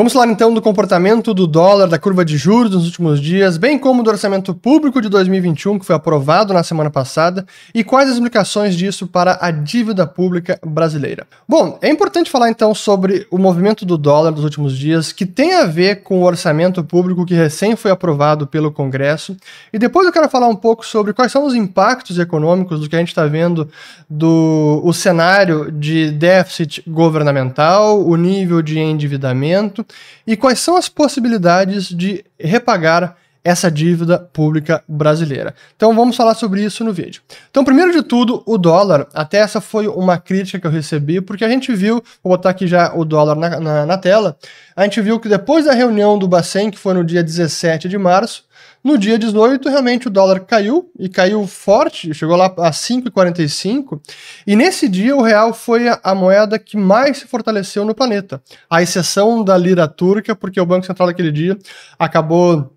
Vamos falar então do comportamento do dólar, da curva de juros nos últimos dias, bem como do orçamento público de 2021, que foi aprovado na semana passada, e quais as implicações disso para a dívida pública brasileira. Bom, é importante falar então sobre o movimento do dólar dos últimos dias, que tem a ver com o orçamento público que recém foi aprovado pelo Congresso, e depois eu quero falar um pouco sobre quais são os impactos econômicos do que a gente está vendo do o cenário de déficit governamental, o nível de endividamento e quais são as possibilidades de repagar essa dívida pública brasileira. Então vamos falar sobre isso no vídeo. Então, primeiro de tudo, o dólar. Até essa foi uma crítica que eu recebi, porque a gente viu, vou botar aqui já o dólar na, na, na tela, a gente viu que depois da reunião do Bacen, que foi no dia 17 de março, no dia 18, realmente o dólar caiu e caiu forte, chegou lá a 5,45. E nesse dia o real foi a, moeda que mais se fortaleceu no planeta, à exceção da lira turca, porque o Banco Central daquele dia acabou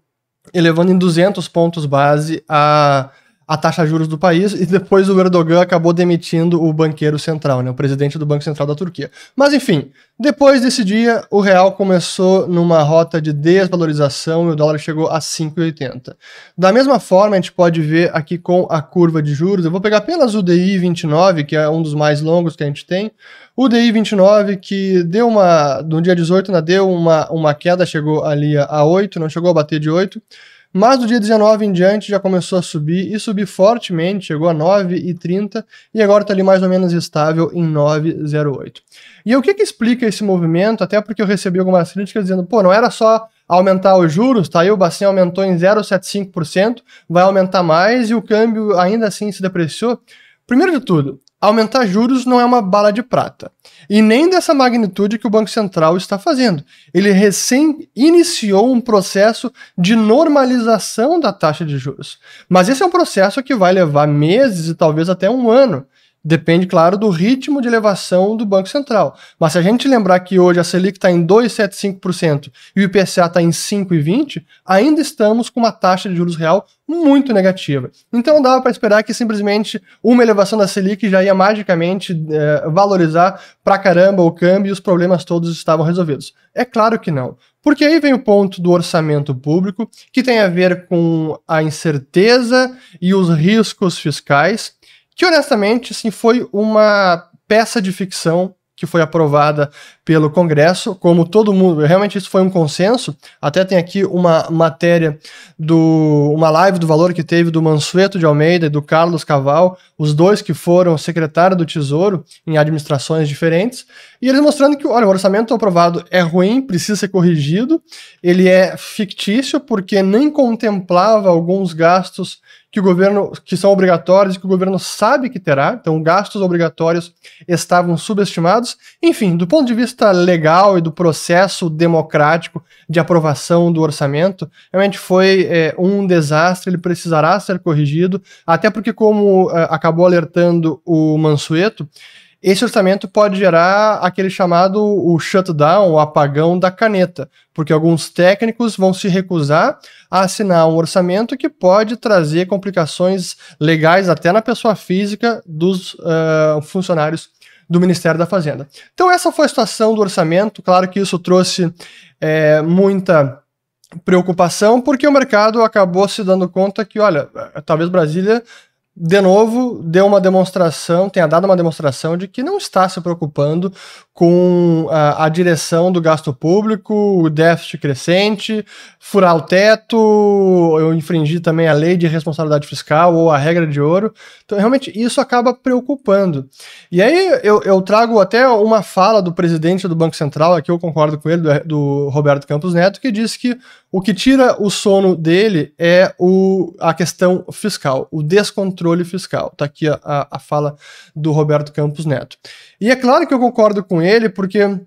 elevando em 200 pontos base a a taxa de juros do país e depois o Erdogan acabou demitindo o banqueiro central, né, o presidente do Banco Central da Turquia. Mas enfim, depois desse dia, o real começou numa rota de desvalorização e o dólar chegou a 5,80. Da mesma forma, a gente pode ver aqui com a curva de juros, eu vou pegar apenas o DI 29, que é um dos mais longos que a gente tem, o DI 29 que deu uma, no dia 18, né, deu uma, uma queda, chegou ali a 8, não chegou a bater de 8, mas do dia 19 em diante já começou a subir e subir fortemente, chegou a 9,30 e agora está ali mais ou menos estável em 9,08. E o que, que explica esse movimento? Até porque eu recebi algumas críticas dizendo, pô, não era só aumentar os juros, tá aí o Bacen aumentou em 0,75%, vai aumentar mais e o câmbio ainda assim se depreciou. Primeiro de tudo, aumentar juros não é uma bala de prata. E nem dessa magnitude que o Banco Central está fazendo. Ele recém iniciou um processo de normalização da taxa de juros. Mas esse é um processo que vai levar meses e talvez até um ano. Depende, claro, do ritmo de elevação do Banco Central. Mas se a gente lembrar que hoje a Selic está em 2,75% e o IPCA está em 5,20%, ainda estamos com uma taxa de juros real muito negativa. Então dava para esperar que simplesmente uma elevação da Selic já ia magicamente é, valorizar pra caramba o câmbio e os problemas todos estavam resolvidos. É claro que não. Porque aí vem o ponto do orçamento público, que tem a ver com a incerteza e os riscos fiscais que honestamente assim, foi uma peça de ficção que foi aprovada pelo Congresso, como todo mundo, realmente isso foi um consenso. Até tem aqui uma matéria do uma live do valor que teve do Mansueto de Almeida e do Carlos Caval, os dois que foram secretário do Tesouro em administrações diferentes, e eles mostrando que, olha, o orçamento aprovado é ruim, precisa ser corrigido, ele é fictício porque nem contemplava alguns gastos que o governo que são obrigatórios e que o governo sabe que terá, então gastos obrigatórios estavam subestimados. Enfim, do ponto de vista legal e do processo democrático de aprovação do orçamento, realmente foi é, um desastre, ele precisará ser corrigido, até porque, como é, acabou alertando o Mansueto, esse orçamento pode gerar aquele chamado o shutdown, o apagão da caneta, porque alguns técnicos vão se recusar a assinar um orçamento que pode trazer complicações legais até na pessoa física dos uh, funcionários do Ministério da Fazenda. Então essa foi a situação do orçamento. Claro que isso trouxe é, muita preocupação, porque o mercado acabou se dando conta que, olha, talvez Brasília de novo, deu uma demonstração, tenha dado uma demonstração de que não está se preocupando com a, a, direção do gasto público, o déficit crescente, furar o teto, eu infringir também a lei de responsabilidade fiscal ou a regra de ouro. Então, realmente, isso acaba preocupando. E aí eu, eu trago até uma fala do presidente do Banco Central, aqui eu concordo com ele, do, do Roberto Campos Neto, que diz que o que tira o sono dele é o, a questão fiscal, o descontrole fiscal. Está aqui a, a fala do Roberto Campos Neto. E é claro que eu concordo com ele, porque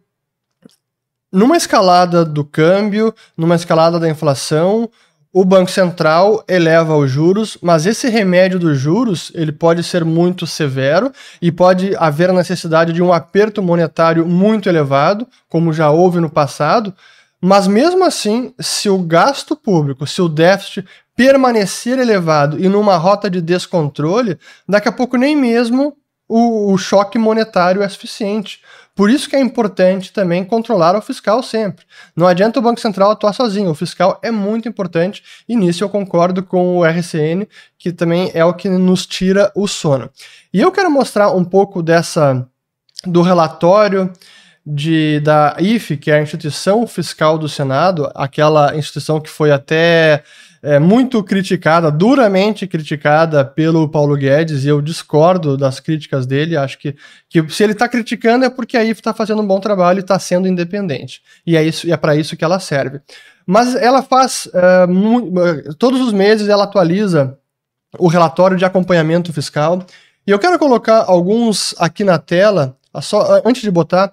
numa escalada do câmbio, numa escalada da inflação, o Banco Central eleva os juros, mas esse remédio dos juros ele pode ser muito severo e pode haver a necessidade de um aperto monetário muito elevado, como já houve no passado. Mas mesmo assim, se o gasto público, se o déficit permanecer elevado e numa rota de descontrole, daqui a pouco nem mesmo o, o choque monetário é suficiente. Por isso que é importante também controlar o fiscal sempre. Não adianta o Banco Central atuar sozinho, o fiscal é muito importante e nisso eu concordo com o RCN, que também é o que nos tira o sono. E eu quero mostrar um pouco dessa do relatório de, da IFE, que é a instituição fiscal do Senado, aquela instituição que foi até é, muito criticada, duramente criticada pelo Paulo Guedes, e eu discordo das críticas dele. Acho que, que se ele está criticando é porque a IFE está fazendo um bom trabalho e está sendo independente. E é isso, é para isso que ela serve. Mas ela faz uh, todos os meses ela atualiza o relatório de acompanhamento fiscal. E eu quero colocar alguns aqui na tela, só antes de botar.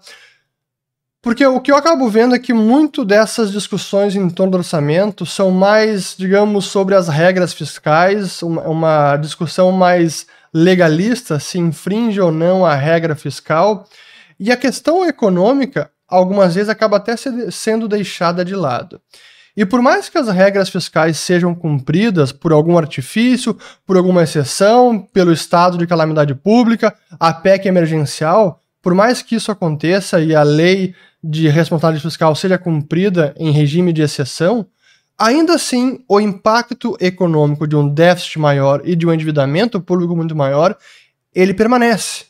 Porque o que eu acabo vendo é que muito dessas discussões em torno do orçamento são mais, digamos, sobre as regras fiscais, uma, discussão mais legalista, se infringe ou não a regra fiscal. E a questão econômica, algumas vezes, acaba até sendo deixada de lado. E por mais que as regras fiscais sejam cumpridas por algum artifício, por alguma exceção, pelo estado de calamidade pública, a PEC emergencial, por mais que isso aconteça e a lei de responsabilidade fiscal seja cumprida em regime de exceção, ainda assim o impacto econômico de um déficit maior e de um endividamento público muito maior, ele permanece.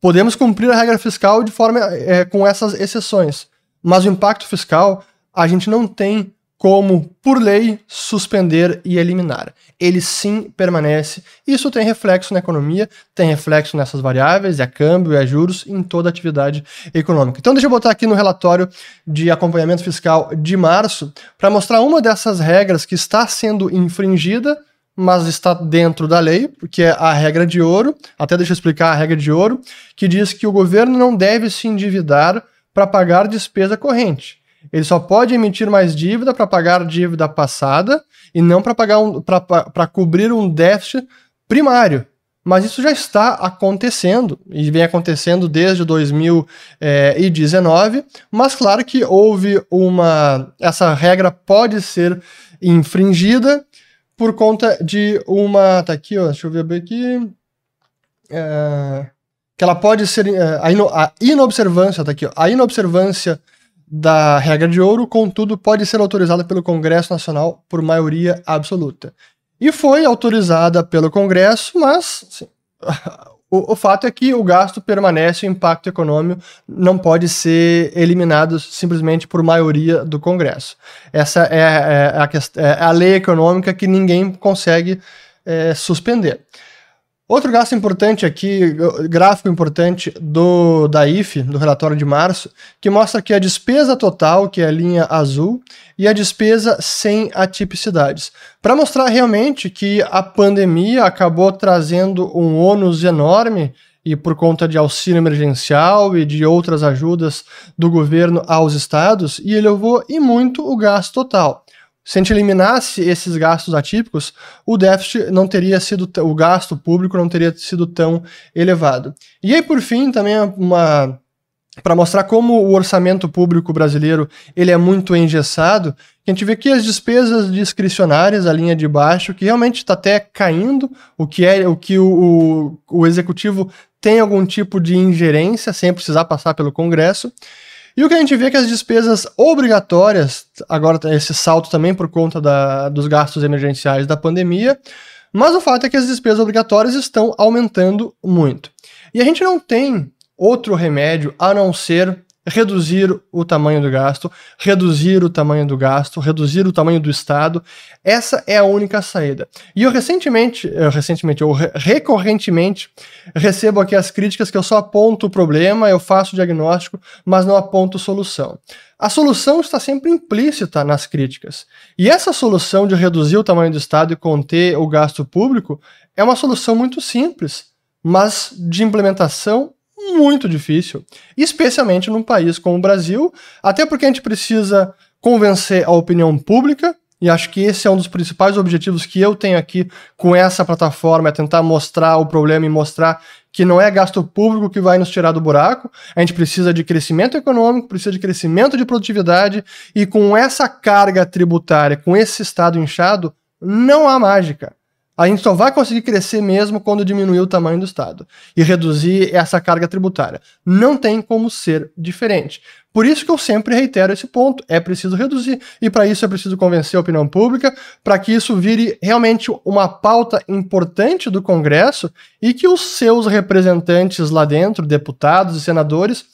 Podemos cumprir a regra fiscal de forma é, com essas exceções, mas o impacto fiscal a gente não tem como, por lei, suspender e eliminar. Ele sim permanece. Isso tem reflexo na economia, tem reflexo nessas variáveis, é câmbio, é juros, em toda atividade econômica. Então, deixa eu botar aqui no relatório de acompanhamento fiscal de março para mostrar uma dessas regras que está sendo infringida, mas está dentro da lei, porque é a regra de ouro. Até deixa eu explicar a regra de ouro, que diz que o governo não deve se endividar para pagar despesa corrente. Ele só pode emitir mais dívida para pagar dívida passada e não para pagar um, para cobrir um déficit primário. Mas isso já está acontecendo e vem acontecendo desde 2019. Mas claro que houve uma. Essa regra pode ser infringida por conta de uma. Tá aqui, ó. Deixa eu ver aqui. É, que ela pode ser. Ino, a inobservância, tá aqui, ó. A inobservância da regra de ouro, contudo, pode ser autorizada pelo Congresso Nacional por maioria absoluta. E foi autorizada pelo Congresso, mas assim, o, o, fato é que o gasto permanece, o impacto econômico não pode ser eliminado simplesmente por maioria do Congresso. Essa é, é, a, é a, lei econômica que ninguém consegue é, suspender. Outro gasto importante aqui, gráfico importante do da IFE, do relatório de março, que mostra que a despesa total, que é a linha azul, e a despesa sem atipicidades. Para mostrar realmente que a pandemia acabou trazendo um ônus enorme e por conta de auxílio emergencial e de outras ajudas do governo aos estados, e elevou e muito o gasto total. Se a gente eliminasse esses gastos atípicos, o déficit não teria sido, o gasto público não teria sido tão elevado. E aí, por fim, também uma para mostrar como o orçamento público brasileiro ele é muito engessado, a gente vê que as despesas discricionárias, a linha de baixo, que realmente está até caindo, o que é o que o, o, o executivo tem algum tipo de ingerência sem precisar passar pelo Congresso. E o que a gente vê é que as despesas obrigatórias, agora esse salto também por conta da, dos gastos emergenciais da pandemia, mas o fato é que as despesas obrigatórias estão aumentando muito. E a gente não tem outro remédio a não ser reduzir o tamanho do gasto, reduzir o tamanho do gasto, reduzir o tamanho do Estado. Essa é a única saída. E eu recentemente, eu recentemente, eu recorrentemente recebo aqui as críticas que eu só aponto o problema, eu faço o diagnóstico, mas não aponto solução. A solução está sempre implícita nas críticas. E essa solução de reduzir o tamanho do Estado e conter o gasto público é uma solução muito simples, mas de implementação muito difícil, especialmente num país como o Brasil, até porque a gente precisa convencer a opinião pública, e acho que esse é um dos principais objetivos que eu tenho aqui com essa plataforma, é tentar mostrar o problema e mostrar que não é gasto público que vai nos tirar do buraco. A gente precisa de crescimento econômico, precisa de crescimento de produtividade, e com essa carga tributária, com esse estado inchado, não há mágica. A gente só vai conseguir crescer mesmo quando diminuir o tamanho do Estado e reduzir essa carga tributária. Não tem como ser diferente. Por isso que eu sempre reitero esse ponto: é preciso reduzir. E para isso é preciso convencer a opinião pública, para que isso vire realmente uma pauta importante do Congresso e que os seus representantes lá dentro, deputados e senadores,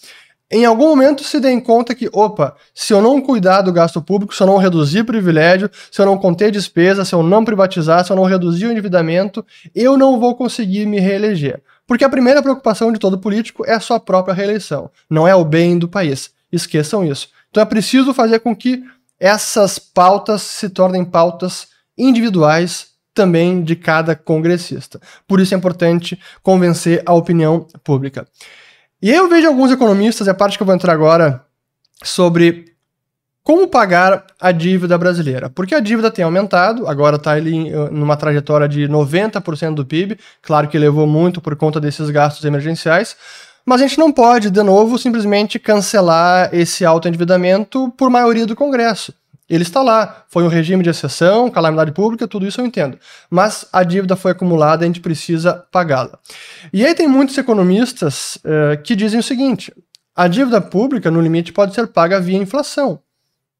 em algum momento se deem conta que, opa, se eu não cuidar do gasto público, se eu não reduzir privilégio, se eu não conter despesa, se eu não privatizar, se eu não reduzir o endividamento, eu não vou conseguir me reeleger. Porque a primeira preocupação de todo político é a sua própria reeleição, não é o bem do país. Esqueçam isso. Então é preciso fazer com que essas pautas se tornem pautas individuais também de cada congressista. Por isso é importante convencer a opinião pública. E eu vejo alguns economistas, é a parte que eu vou entrar agora, sobre como pagar a dívida brasileira. Porque a dívida tem aumentado, agora está ali numa trajetória de 90% do PIB, claro que levou muito por conta desses gastos emergenciais, mas a gente não pode, de novo, simplesmente cancelar esse autoendividamento por maioria do Congresso. Ele está lá, foi um regime de exceção, calamidade pública, tudo isso eu entendo. Mas a dívida foi acumulada a gente precisa pagá-la. E aí tem muitos economistas uh, que dizem o seguinte: a dívida pública, no limite, pode ser paga via inflação.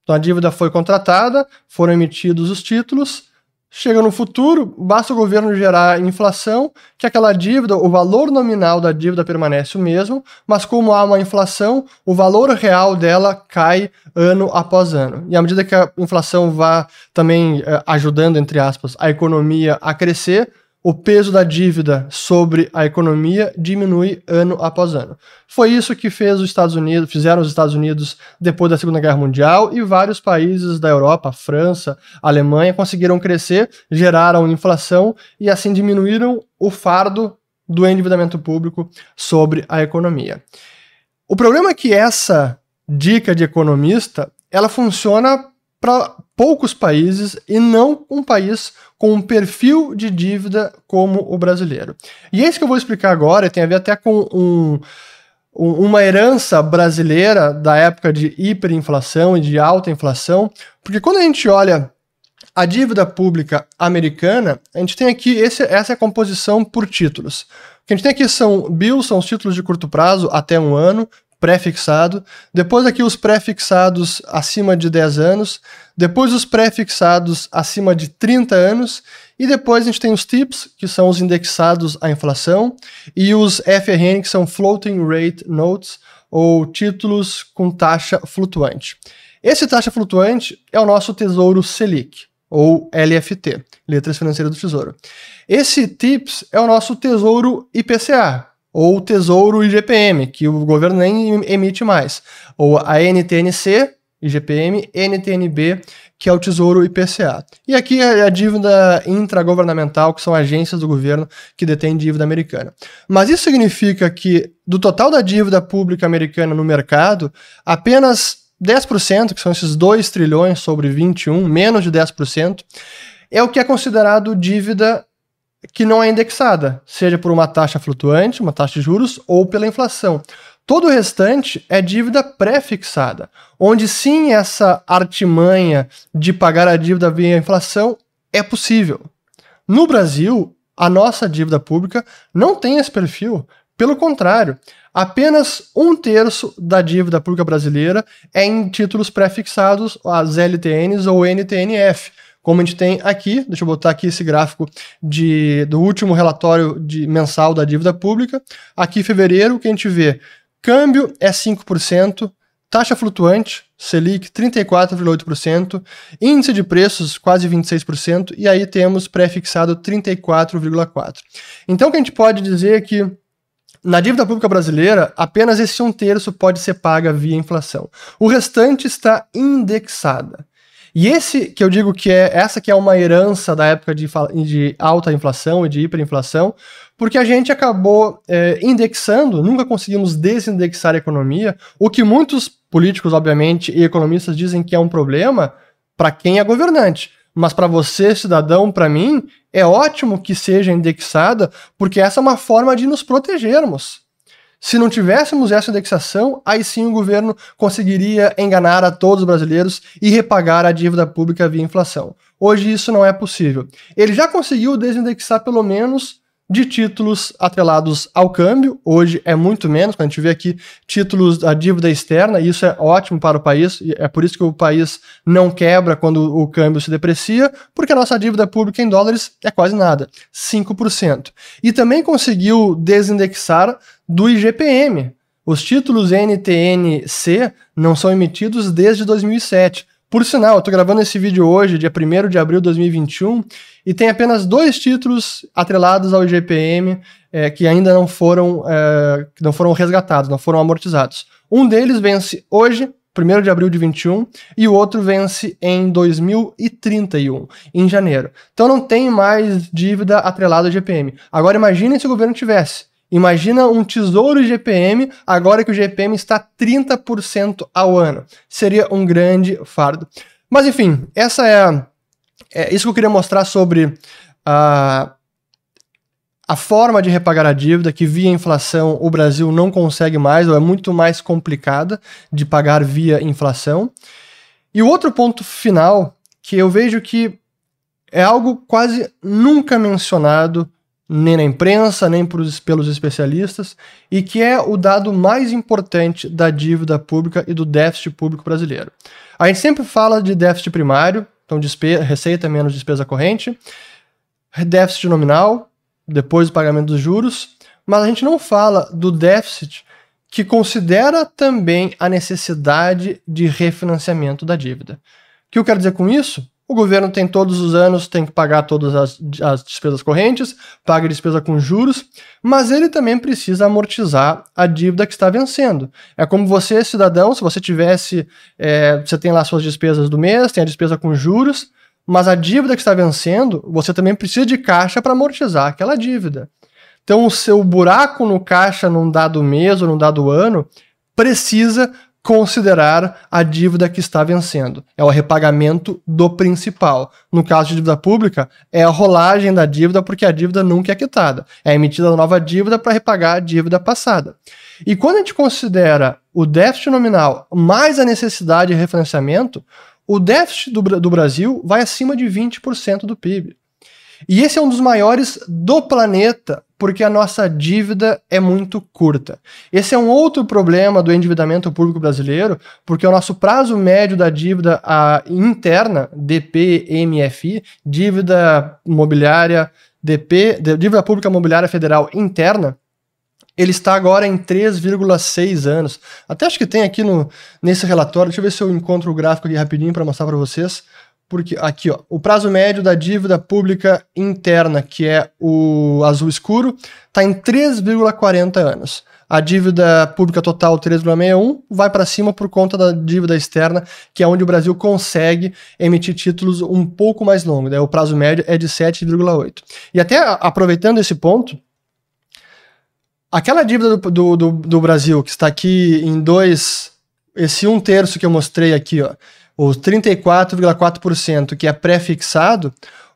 Então a dívida foi contratada, foram emitidos os títulos, Chega no futuro, basta o governo gerar inflação, que aquela dívida, o valor nominal da dívida permanece o mesmo, mas como há uma inflação, o valor real dela cai ano após ano. E à medida que a inflação vá também eh, ajudando, entre aspas, a economia a crescer, o peso da dívida sobre a economia diminui ano após ano. Foi isso que fez os Estados Unidos, fizeram os Estados Unidos depois da Segunda Guerra Mundial e vários países da Europa, França, Alemanha conseguiram crescer, geraram inflação e assim diminuíram o fardo do endividamento público sobre a economia. O problema é que essa dica de economista, ela funciona para poucos países e não um país com um perfil de dívida como o brasileiro. E é isso que eu vou explicar agora, tem a ver até com um, um, uma herança brasileira da época de hiperinflação e de alta inflação, porque quando a gente olha a dívida pública americana, a gente tem aqui esse, essa é a composição por títulos. O que a gente tem aqui são bills, são os títulos de curto prazo até um ano, pré-fixado, depois aqui os pré-fixados acima de 10 anos, depois os pré-fixados acima de 30 anos, e depois a gente tem os TIPS, que são os indexados à inflação, e os FRN, que são Floating Rate Notes, ou títulos com taxa flutuante. Esse taxa flutuante é o nosso Tesouro Selic, ou LFT, Letras Financeiras do Tesouro. Esse TIPS é o nosso Tesouro IPCA, ou Tesouro IGPM, que o governo nem emite mais, ou a NTNC, IGPM, NTNB, que é o Tesouro IPCA. E aqui é a dívida intragovernamental, que são agências do governo que detêm dívida americana. Mas isso significa que, do total da dívida pública americana no mercado, apenas 10%, que são esses 2 trilhões sobre 21, menos de 10%, é o que é considerado dívida que não é indexada, seja por uma taxa flutuante, uma taxa de juros, ou pela inflação. Todo o restante é dívida pré-fixada, onde sim essa artimanha de pagar a dívida via inflação é possível. No Brasil, a nossa dívida pública não tem esse perfil. Pelo contrário, apenas um terço da dívida pública brasileira é em títulos pré-fixados, as LTNs ou NTNF, como a gente tem aqui, deixa eu botar aqui esse gráfico de, do último relatório de, mensal da dívida pública. Aqui, fevereiro, que a gente vê câmbio é 5%, taxa flutuante, Selic 34,8%, índice de preços quase 26%, e aí temos pré-fixado 34,4%. Então, o que a gente pode dizer é que na dívida pública brasileira, apenas esse um terço pode ser paga via inflação. O restante está indexada. E esse que eu digo que é essa que é uma herança da época de, de alta inflação e de hiperinflação, porque a gente acabou é, indexando, nunca conseguimos desindexar a economia, o que muitos políticos, obviamente, e economistas dizem que é um problema para quem é governante. Mas para você, cidadão, para mim, é ótimo que seja indexada, porque essa é uma forma de nos protegermos. Se não tivéssemos essa indexação, aí sim o governo conseguiria enganar a todos os brasileiros e repagar a dívida pública via inflação. Hoje isso não é possível. Ele já conseguiu desindexar pelo menos de títulos atrelados ao câmbio, hoje é muito menos, quando a gente vê aqui títulos da dívida externa, e isso é ótimo para o país, é por isso que o país não quebra quando o câmbio se deprecia, porque a nossa dívida pública em dólares é quase nada, 5%. E também conseguiu desindexar do IGPM. Os títulos NTNC não são emitidos desde 2007. Por sinal, eu tô gravando esse vídeo hoje, dia 1 de abril de 2021, e tem apenas dois títulos atrelados ao IGPM é, que ainda não foram, é, não foram resgatados, não foram amortizados. Um deles vence hoje, 1 de abril de 21, e o outro vence em 2031, em janeiro. Então não tem mais dívida atrelada ao IGPM. Agora imagine se o governo tivesse. Imagina um tesouro GPM agora que o GPM está 30% ao ano. Seria um grande fardo. Mas enfim, essa é, é isso que eu queria mostrar sobre a, a forma de repagar a dívida, que via inflação o Brasil não consegue mais, ou é muito mais complicada de pagar via inflação. E o outro ponto final, que eu vejo que é algo quase nunca mencionado nem na imprensa, nem pros, pelos especialistas, e que é o dado mais importante da dívida pública e do déficit público brasileiro. A gente sempre fala de déficit primário, então receita menos despesa corrente, déficit nominal, depois do pagamento dos juros, mas a gente não fala do déficit que considera também a necessidade de refinanciamento da dívida. O que eu quero dizer com isso? O governo tem todos os anos, tem que pagar todas as, as despesas correntes, paga despesa com juros, mas ele também precisa amortizar a dívida que está vencendo. É como você, cidadão, se você tivesse, é, você tem lá suas despesas do mês, tem a despesa com juros, mas a dívida que está vencendo, você também precisa de caixa para amortizar aquela dívida. Então, o seu buraco no caixa num dado mês ou num dado ano precisa considerar a dívida que está vencendo. É o repagamento do principal. No caso de dívida pública, é a rolagem da dívida porque a dívida nunca é quitada. É emitida nova dívida para repagar a dívida passada. E quando a gente considera o déficit nominal mais a necessidade de refinanciamento, o déficit do, do Brasil vai acima de 20% do PIB. E esse é um dos maiores do planeta, porque a nossa dívida é muito curta. Esse é um outro problema do endividamento público brasileiro, porque o nosso prazo médio da dívida interna, DPMFI, dívida imobiliária, DP, dívida pública imobiliária federal interna, ele está agora em 3,6 anos. Até acho que tem aqui no, nesse relatório, deixa eu ver se eu encontro o gráfico aqui rapidinho para mostrar para vocês porque aqui, ó, o prazo médio da dívida pública interna, que é o azul escuro, está em 3,40 anos. A dívida pública total 3,61 vai para cima por conta da dívida externa, que é onde o Brasil consegue emitir títulos um pouco mais longos. Né? O prazo médio é de 7,8. E até aproveitando esse ponto, aquela dívida do, do, do, do Brasil que está aqui em dois, esse um terço que eu mostrei aqui, ó, os 34,4% que é pré-fixado,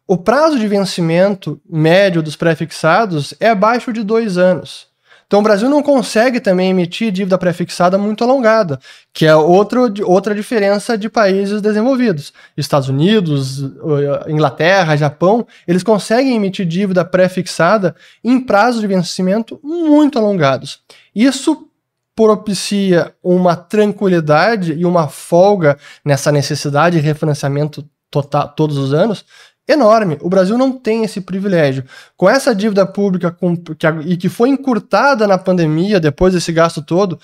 o prazo de vencimento médio dos pré-fixados é abaixo de dois anos. Então o Brasil não consegue também emitir dívida pré-fixada muito alongada, que é outro, outra diferença de países desenvolvidos. Estados Unidos, Inglaterra, Japão, eles conseguem emitir dívida pré-fixada em prazos de vencimento muito alongados. Isso propicia uma tranquilidade e uma folga nessa necessidade de refinanciamento total todos os anos enorme. O Brasil não tem esse privilégio. Com essa dívida pública com, que, e que foi encurtada na pandemia, depois desse gasto todo,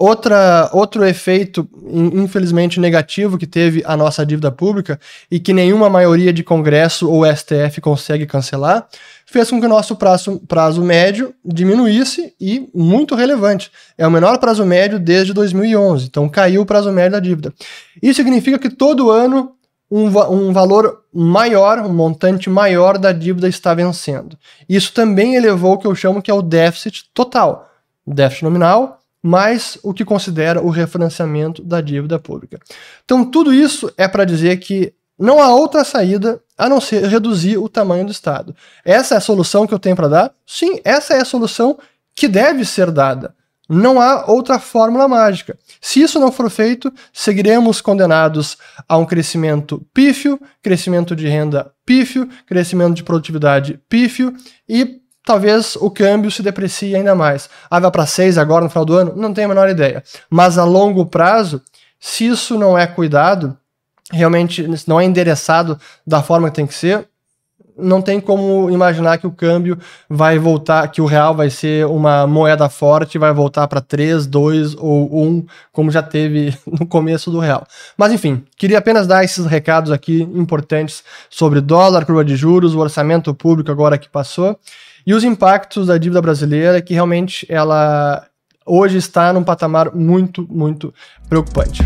Outra, outro efeito, infelizmente, negativo que teve a nossa dívida pública e que nenhuma maioria de Congresso ou STF consegue cancelar, fez com que o nosso prazo, prazo médio diminuísse e muito relevante. É o menor prazo médio desde 2011, então caiu o prazo médio da dívida. Isso significa que todo ano um, um valor maior, um montante maior da dívida está vencendo. Isso também elevou o que eu chamo que é o déficit total. Déficit nominal mais o que considera o refinanciamento da dívida pública. Então, tudo isso é para dizer que não há outra saída a não ser reduzir o tamanho do Estado. Essa é a solução que eu tenho para dar? Sim, essa é a solução que deve ser dada. Não há outra fórmula mágica. Se isso não for feito, seguiremos condenados a um crescimento pífio, crescimento de renda pífio, crescimento de produtividade pífio e talvez o câmbio se deprecie ainda mais. Ah, vai para 6 agora no final do ano? Não tenho a menor ideia. Mas a longo prazo, se isso não é cuidado, realmente não é endereçado da forma que tem que ser, não tem como imaginar que o câmbio vai voltar, que o real vai ser uma moeda forte vai voltar para 3, 2 ou 1, como já teve no começo do real. Mas enfim, queria apenas dar esses recados aqui importantes sobre dólar, curva de juros, o orçamento público agora que passou e os impactos da dívida brasileira que realmente ela hoje está num patamar muito, muito preocupante.